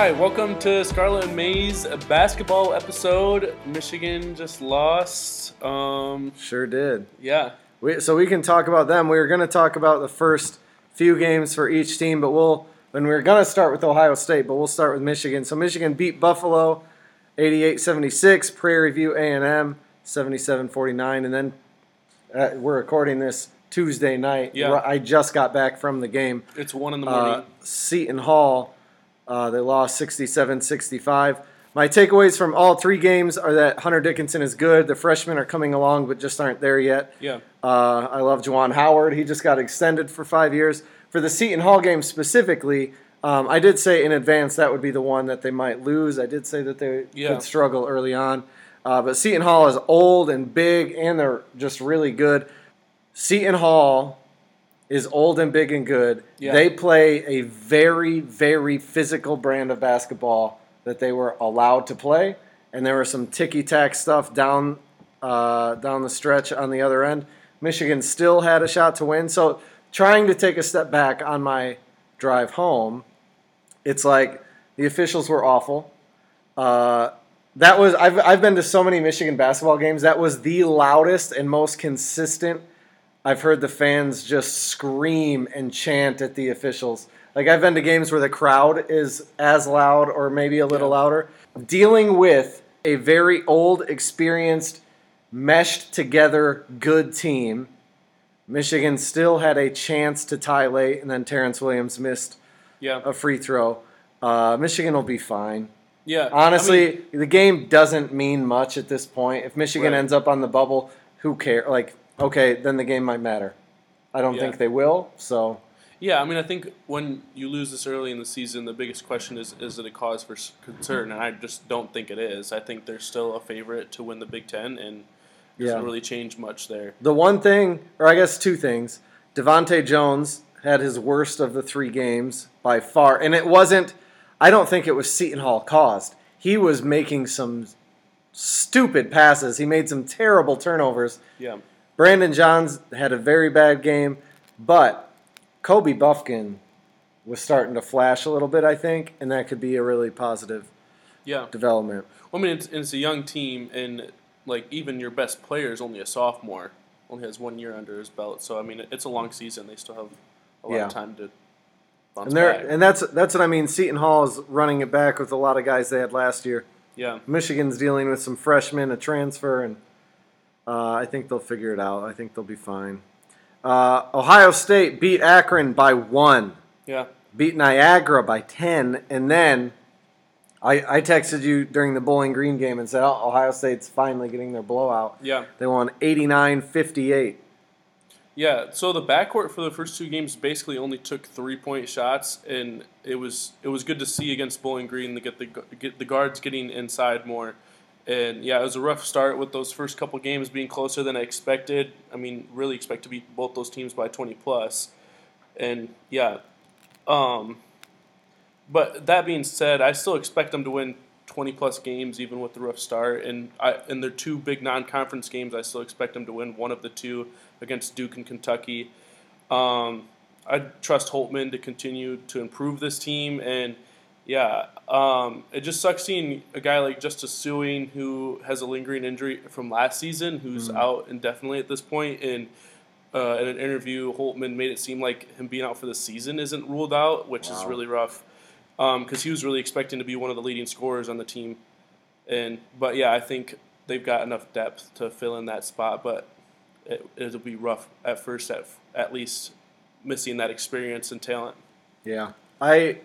Hi, welcome to Scarlet and Maize basketball episode. Michigan just lost. Um, Sure did. yeah, We, so we can talk about them. We were going to talk about the first few games for each team, but we'll and we are going to start with Ohio State, but we'll start with Michigan. So Michigan beat Buffalo 88-76, Prairie View A&M 77-49, and then uh, we're recording this Tuesday night. Yeah. I just got back from the game. it's one in the morning. Uh, Seton Hall, uh, they lost 67 65. My takeaways from all three games are that Hunter Dickinson is good. The freshmen are coming along, but just aren't there yet. yeah, Uh, I love Juwan Howard. He just got extended for five years. For the Seton Hall game specifically, um, I did say in advance that would be the one that they might lose. I did say that they Yeah. could struggle early on. Uh, but Seton Hall is old and big, and they're just really good. Seton Hall is old and big and good. Yeah. They play a very, very physical brand of basketball that they were allowed to play, and there was some ticky tack stuff down uh, down the stretch on the other end. Michigan still had a shot to win. So trying to take a step back on my drive home, it's like the officials were awful. Uh, that was I've I've been to so many Michigan basketball games. That was the loudest and most consistent. I've heard the fans just scream and chant at the officials. Like I've been to games where the crowd is as loud or maybe a little Yeah. louder. Dealing with a very old, experienced, meshed together good team. Michigan still had a chance to tie late, and then Terrance Williams missed yeah, a free throw. Uh, Michigan will be fine. yeah. Honestly, I mean, the game doesn't mean much at this point. If Michigan Right. ends up on the bubble, who cares? Like, okay, then the game might matter. I don't Yeah. think they will. So yeah. I mean, I think when you lose this early in the season, the biggest question is: is it a cause for concern? And I just don't think it is. I think they're still a favorite to win the Big Ten, and it doesn't Yeah. really change much there. the one thing, or I guess two things, DeVante Jones had his worst of the three games by far, and it wasn't. I don't think it was Seton Hall caused. He was making some stupid passes. He made some terrible turnovers. Yeah, Brandon Johns had a very bad game, but Kobe Bufkin was starting to flash a little bit, I think, and that could be a really positive yeah. development. Well, I mean, it's, it's a young team, and like even your best player is only a sophomore, only has one year under his belt. So I mean, it's a long season. They still have a lot Yeah. of time to And there, and that's that's what I mean. Seton Hall is running it back with a lot of guys they had last year. yeah, Michigan's dealing with some freshmen, a transfer, and uh, I think they'll figure it out. I think they'll be fine. Uh, Ohio State beat Akron by one. yeah, beat Niagara by 10, and then I, I texted you during the Bowling Green game and said, oh, Ohio State's finally getting their blowout. yeah, They won 89 58. yeah. So the backcourt for the first two games basically only took three point shots, and it was it was good to see against Bowling Green to get the get the guards getting inside more. And yeah, it was a rough start with those first couple games being closer than I expected. I mean, really expect to beat both those teams by 20 plus. And yeah, um, but that being said, I still expect them to win 20 plus games even with the rough start. And I in their two big non-conference games, I still expect them to win one of the two against Duke and Kentucky. Um, I trust Holtman to continue to improve this team, and yeah, um, it just sucks seeing a guy like Justice Sueing who has a lingering injury from last season, who's out indefinitely at this point. And uh, in an interview, Holtman made it seem like him being out for the season isn't ruled out, which is really rough because he was really expecting to be one of the leading scorers on the team. And but yeah, I think they've got enough depth to fill in that spot, but it, it'll be rough at first, at at least missing that experience and talent. Yeah. I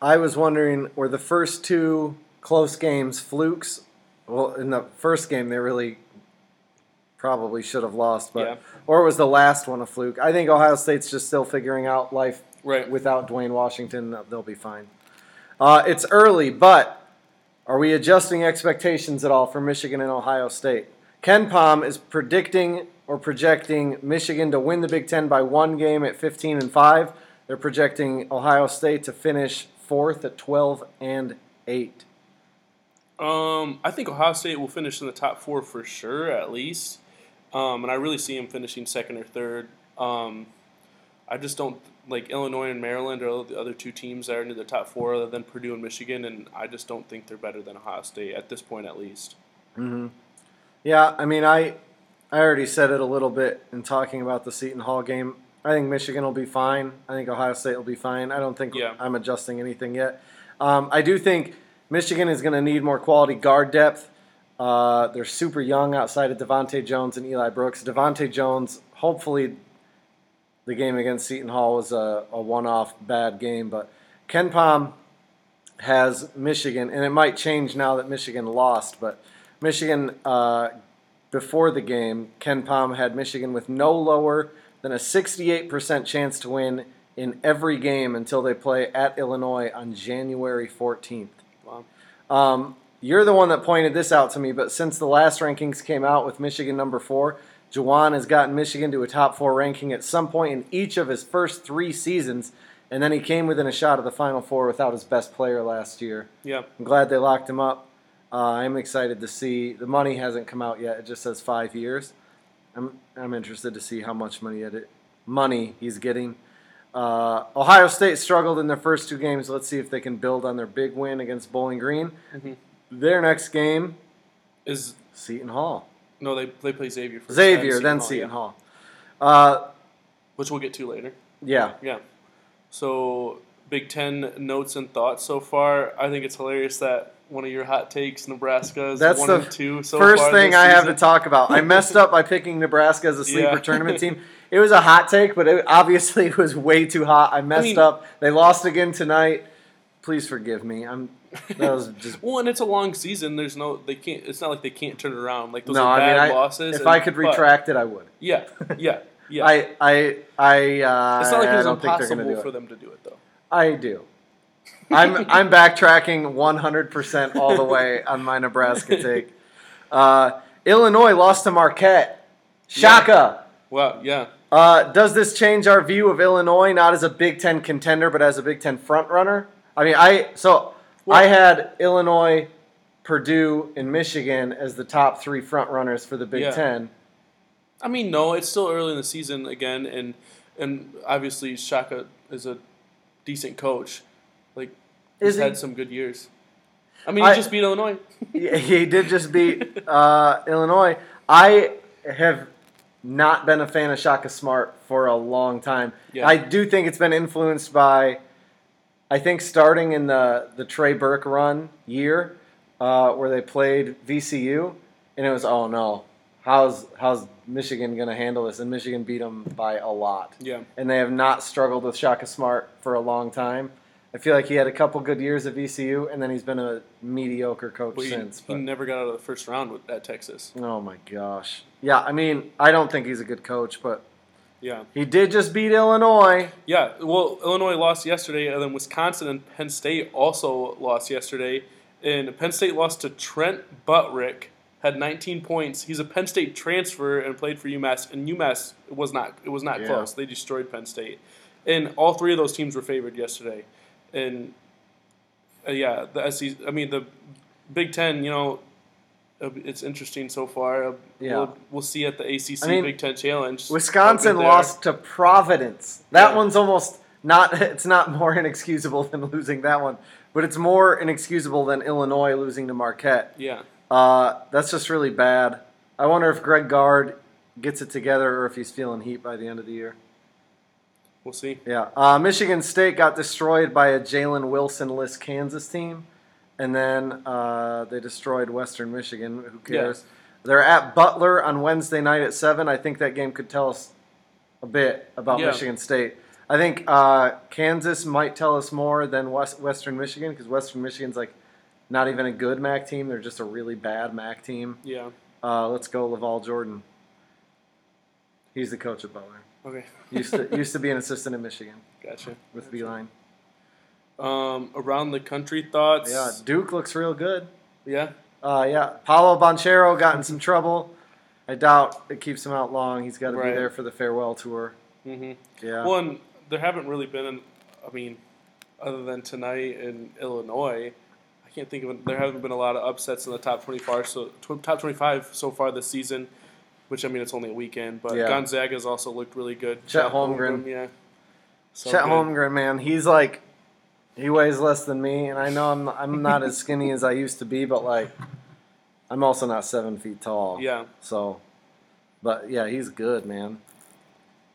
I was wondering were the first two close games flukes? Well, in the first game, they really probably should have lost, but Yeah. or was the last one a fluke? I think Ohio State's just still figuring out life Right. without Duane Washington. They'll be fine. Uh, it's early, but are we adjusting expectations at all for Michigan and Ohio State? KenPom is predicting or projecting Michigan to win the Big Ten by one game at 15 and five. They're projecting Ohio State to finish fourth at 12 and eight. Um, I think Ohio State will finish in the top four for sure, at least. Um, and I really see him finishing second or third. Um, I just don't like Illinois and Maryland are the other two teams that are into the top four, other than Purdue and Michigan, and I just don't think they're better than Ohio State at this point, at least. Mm-hmm. Yeah, I mean, I I already said it a little bit in talking about the Seton Hall game. I think Michigan will be fine. I think Ohio State will be fine. I don't think Yeah. I'm adjusting anything yet. Um, I do think Michigan is going to need more quality guard depth. Uh, they're super young outside of DeVante Jones and Eli Brooks. DeVante Jones, hopefully, the game against Seton Hall was a, a one-off bad game, but KenPom has Michigan, and it might change now that Michigan lost, but Michigan uh, before the game, KenPom had Michigan with no lower than a 68% chance to win in every game until they play at Illinois on January 14th. Wow. Um, you're the one that pointed this out to me, but since the last rankings came out with Michigan number four, Juwan has gotten Michigan to a top four ranking at some point in each of his first three seasons, and then he came within a shot of the Final Four without his best player last year. Yeah. I'm glad they locked him up. Uh, I'm excited to see. The money hasn't come out yet. It just says five years. I'm I'm interested to see how much money it, money he's getting. Uh, Ohio State struggled in their first two games. Let's see if they can build on their big win against Bowling Green. Mhm. Their next game, Is Seton Hall. no, they they play Xavier first. Xavier, then Hall, Seton yeah. Hall. Uh, which we'll get to later. yeah, Yeah. So Big Ten notes and thoughts so far. I think it's hilarious that one of your hot takes, Nebraska, is That's one the and two so First far thing I have to talk about. I messed up by picking Nebraska as a sleeper Yeah. tournament team. It was a hot take, but it, obviously it was way too hot. I messed mean- up. They lost again tonight. Please forgive me. I'm that was just Well, and it's a long season. There's no, they can't. It's not like they can't turn it around. Like those no. are I bad mean, I, losses. if and- I could but- retract it, I would. yeah, yeah, yeah. I I I. Uh, it's not like it was don't think they're going to impossible for them to do it though. I do. I'm I'm backtracking 100% all the way on my Nebraska take. Uh, Illinois lost to Marquette. Shaka. Well, Yeah. Uh, does this change our view of Illinois not as a Big Ten contender, but as a Big Ten front runner? I mean, I so I had Illinois, Purdue, and Michigan as the top three front runners for the Big Yeah. Ten. I mean, no, it's still early in the season again, and and obviously Shaka is a decent coach. He's he? had some good years. I mean, he I- just beat Illinois. Yeah, he did just beat uh, Illinois. I have not been a fan of Shaka Smart for a long time. Yeah. I do think it's been influenced by, I think starting in the the Trey Burke run year, uh, where they played VCU, and it was oh no, how's how's Michigan going to handle this? And Michigan beat them by a lot Yeah. and they have not struggled with Shaka Smart for a long time. I feel like he had a couple good years at VCU, and then he's been a mediocre coach But he, since. he But, never got out of the first round with, at Texas. oh my gosh, yeah. I mean, I don't think he's a good coach, but Yeah. he did just beat Illinois. Yeah. Well, Illinois lost yesterday, and then Wisconsin and Penn State also lost yesterday. And Penn State lost to Trent Buttrick, had 19 points. He's a Penn State transfer and played for UMass, and UMass was not it was not Yeah. close. They destroyed Penn State, and all three of those teams were favored yesterday. And uh, yeah, the SEC, I mean the Big Ten, you know. It's interesting so far. Uh, Yeah. We'll, we'll see at the ACC I mean, Big Ten Challenge. Wisconsin how good they are. lost to Providence. That Yeah. one's almost not. It's not more inexcusable than losing that one, but it's more inexcusable than Illinois losing to Marquette. Yeah. Uh, that's just really bad. I wonder if Greg Gard gets it together or if he's feeling heat by the end of the year. We'll see. Yeah. Uh, Michigan State got destroyed by a Jalen Wilson-less Kansas team, and then uh, they destroyed Western Michigan. Who Yeah. cares? They're at Butler on Wednesday night at seven. I think that game could tell us a bit about Yeah. Michigan State. I think uh, Kansas might tell us more than West, Western Michigan because Western Michigan's like not even a good MAC team. They're just a really bad MAC team. Yeah. Uh, let's go, LaVall Jordan. He's the coach at Butler. Okay. Used to used to be an assistant in Michigan Gotcha. with Beilein. Um, around the country thoughts. Yeah, Duke looks real good. Yeah. Uh, yeah, Paolo Banchero got in some trouble. I doubt it keeps him out long. He's got to Right. be there for the farewell tour. Mm-hmm. Yeah. Well, and there haven't really been. An, I mean, other than tonight in Illinois, I can't think of. it. There haven't been a lot of upsets in the top twenty-five. So top twenty-five so far this season. Which I mean, it's only a weekend, but Yeah. Gonzaga's also looked really good. Chet Holmgren. yeah. So Chet good. Holmgren, man, he's like, he weighs less than me, and I know I'm I'm not as skinny as I used to be, but like, I'm also not seven feet tall. Yeah. So, but yeah, he's good, man.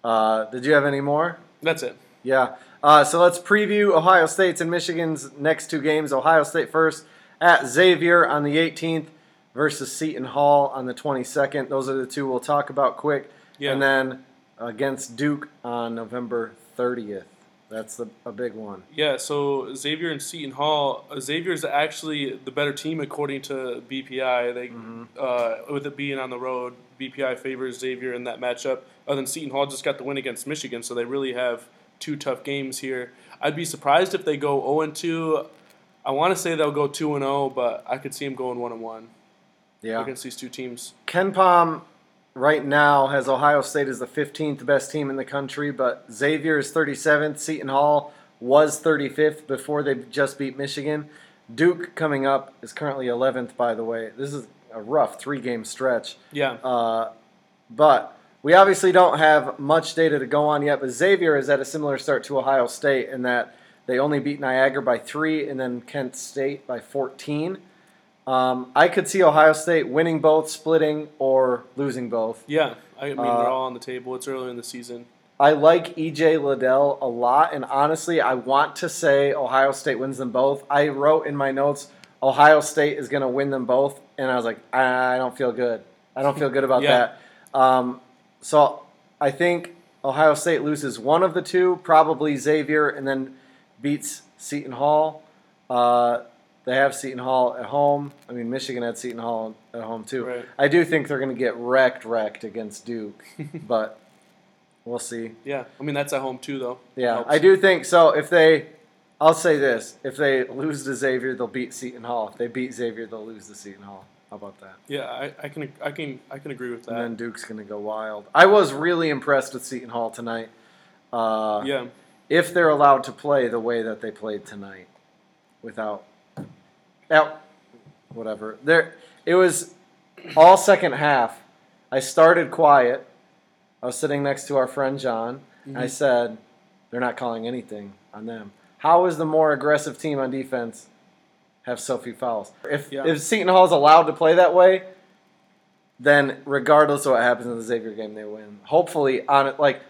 Uh, did you have any more? That's it. Yeah. Uh, so let's preview Ohio State's and Michigan's next two games. Ohio State first at Xavier on the 18th versus Seton Hall on the 22nd. Those are the two we'll talk about quick. Yeah. And then against Duke on November 30th. That's the, a big one. Yeah, so Xavier and Seton Hall. uh, is actually the better team according to BPI. They, Mm-hmm. uh, with it being on the road, BPI favors Xavier in that matchup. Other than Seton Hall just got the win against Michigan, so they really have two tough games here. I'd be surprised if they go 0 2. I want to say they'll go 2 0, but I could see them going 1 and 1 Yeah. against these two teams. KenPom right now has Ohio State as the 15th best team in the country, but Xavier is 37th. Seton Hall was 35th before they just beat Michigan. Duke coming up is currently 11th, by the way. This is a rough three game stretch. Yeah, Uh, but we obviously don't have much data to go on yet, but Xavier is at a similar start to Ohio State in that they only beat Niagara by three and then Kent State by 14. Um, I could see Ohio State winning both, splitting, or losing both. yeah. I mean, Uh, they're all on the table. It's early in the season. I like EJ Liddell a lot, and honestly, I want to say Ohio State wins them both. I wrote in my notes Ohio State is going to win them both, and I was like, I don't feel good. I don't feel good about Yeah. that. Um, so I think Ohio State loses one of the two, probably Xavier, and then beats Seton Hall. Uh, they have Seton Hall at home. I mean, Michigan had Seton Hall at home too. Right. I do think they're going to get wrecked, wrecked against Duke, but we'll see. Yeah, I mean that's at home too, though. Yeah, I do think so. If they, I'll say this: if they lose to Xavier, they'll beat Seton Hall. If they beat Xavier, they'll lose to Seton Hall. How about that? Yeah, I, I can, I can, I can agree with that. And then Duke's gonna go wild. I was really impressed with Seton Hall tonight. Uh, yeah, If they're allowed to play the way that they played tonight, without, out, whatever. There, it was all second half. I started quiet. I was sitting next to our friend John. and I mm-hmm. said, "They're not calling anything on them. How is the more aggressive team on defense have so few fouls? If Yeah. if Seton Hall is allowed to play that way, then regardless of what happens in the Xavier game, they win. Hopefully, on it like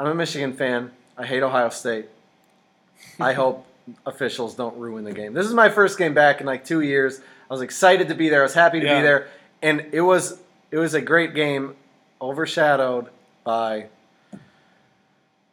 I'm a Michigan fan. I hate Ohio State. I hope officials don't ruin the game. This is my first game back in like two years. I was excited to be there. I was happy to Yeah. be there, and it was it was a great game, overshadowed by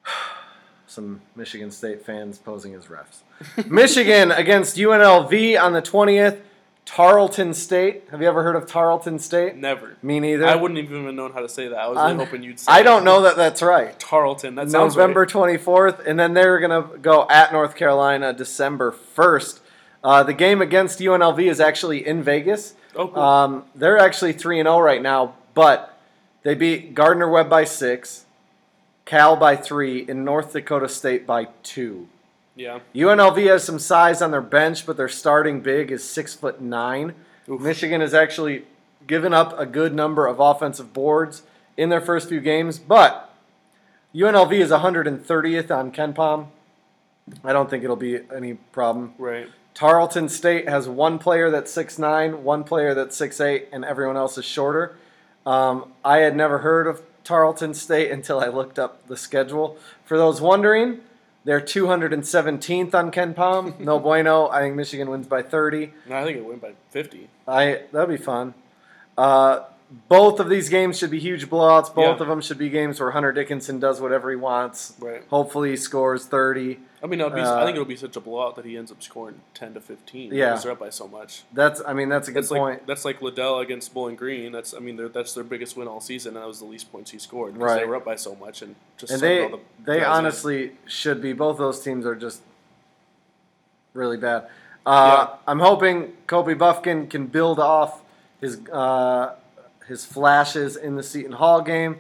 some Michigan State fans posing as refs. Michigan against UNLV on the twentieth. Tarleton State. Have you ever heard of Tarleton State? never. Me neither. I wouldn't even have known how to say that. I was really hoping you'd. say I don't it. know that that's right. Tarleton. That sounds November right. 24th, and then they're going to go at North Carolina December 1st. Uh, the game against UNLV is actually in Vegas. Oh, cool. Um, they're actually 3 0 right now, but they beat Gardner Webb by 6, Cal by 3, and North Dakota State by 2. Yeah. UNLV has some size on their bench, but their starting big is six foot nine. Oof. Michigan has actually given up a good number of offensive boards in their first few games, but UNLV is 130th on KenPom. I don't think it'll be any problem. Right. Tarleton State has one player that's 6'9", one player that's 6'8", and everyone else is shorter. Um, I had never heard of Tarleton State until I looked up the schedule. For those wondering, they're 217th on KenPom. No bueno. I think Michigan wins by 30. No, I think it went by fifty. I that'd be fun. Uh, both of these games should be huge blowouts. Both Yeah. of them should be games where Hunter Dickinson does whatever he wants. Right. Hopefully, he scores 30. I mean, be, Uh, I think it'll be such a blowout that he ends up scoring ten to fifteen. Yeah. because they're up by so much. That's I mean that's a good That's point. like that's like Liddell against Bowling Green. That's I mean that's their biggest win all season, and that was the least points he scored because they were up by so much and just and they all the they guys in. honestly should be. Both those teams are just really bad. Uh, I'm hoping Kobe Bufkin can build off his uh, his flashes in the Seton Hall game.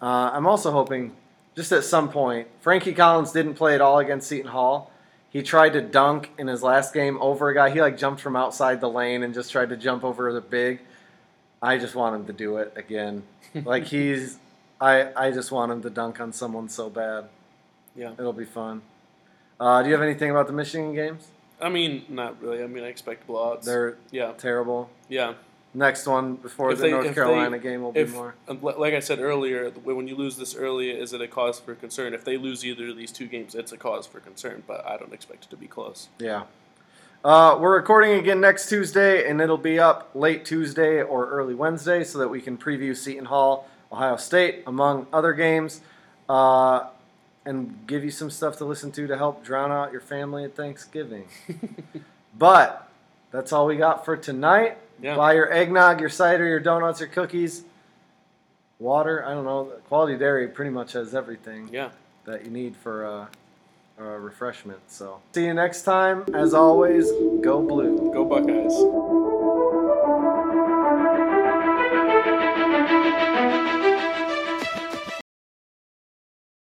Uh, I'm also hoping, just at some point, Frankie Collins didn't play at all against Seton Hall. He tried to dunk in his last game over a guy. He like jumped from outside the lane and just tried to jump over the big. I just want him to do it again. like he's, I I just want him to dunk on someone so bad. Yeah. It'll be fun. Uh, do you have anything about the Michigan games? I mean, not really. I mean, I expect blowouts. They're yeah, terrible. yeah. Next one before If the they- North Carolina they- game will be If, more. uh, like I said earlier, when you lose this early, is it a cause for concern? If they lose either of these two games, it's a cause for concern. But I don't expect it to be close. Yeah. Uh, we're recording again next Tuesday, and it'll be up late Tuesday or early Wednesday so that we can preview Seton Hall, Ohio State, among other games, uh, and give you some stuff to listen to to help drown out your family at Thanksgiving. but that's all we got for tonight. Yeah. Buy your eggnog, your cider, your donuts, your cookies, water. I don't know. Quality Dairy pretty much has everything Yeah. that you need for uh, uh, refreshment. So, see you next time. As always, go blue. Go Buckeyes.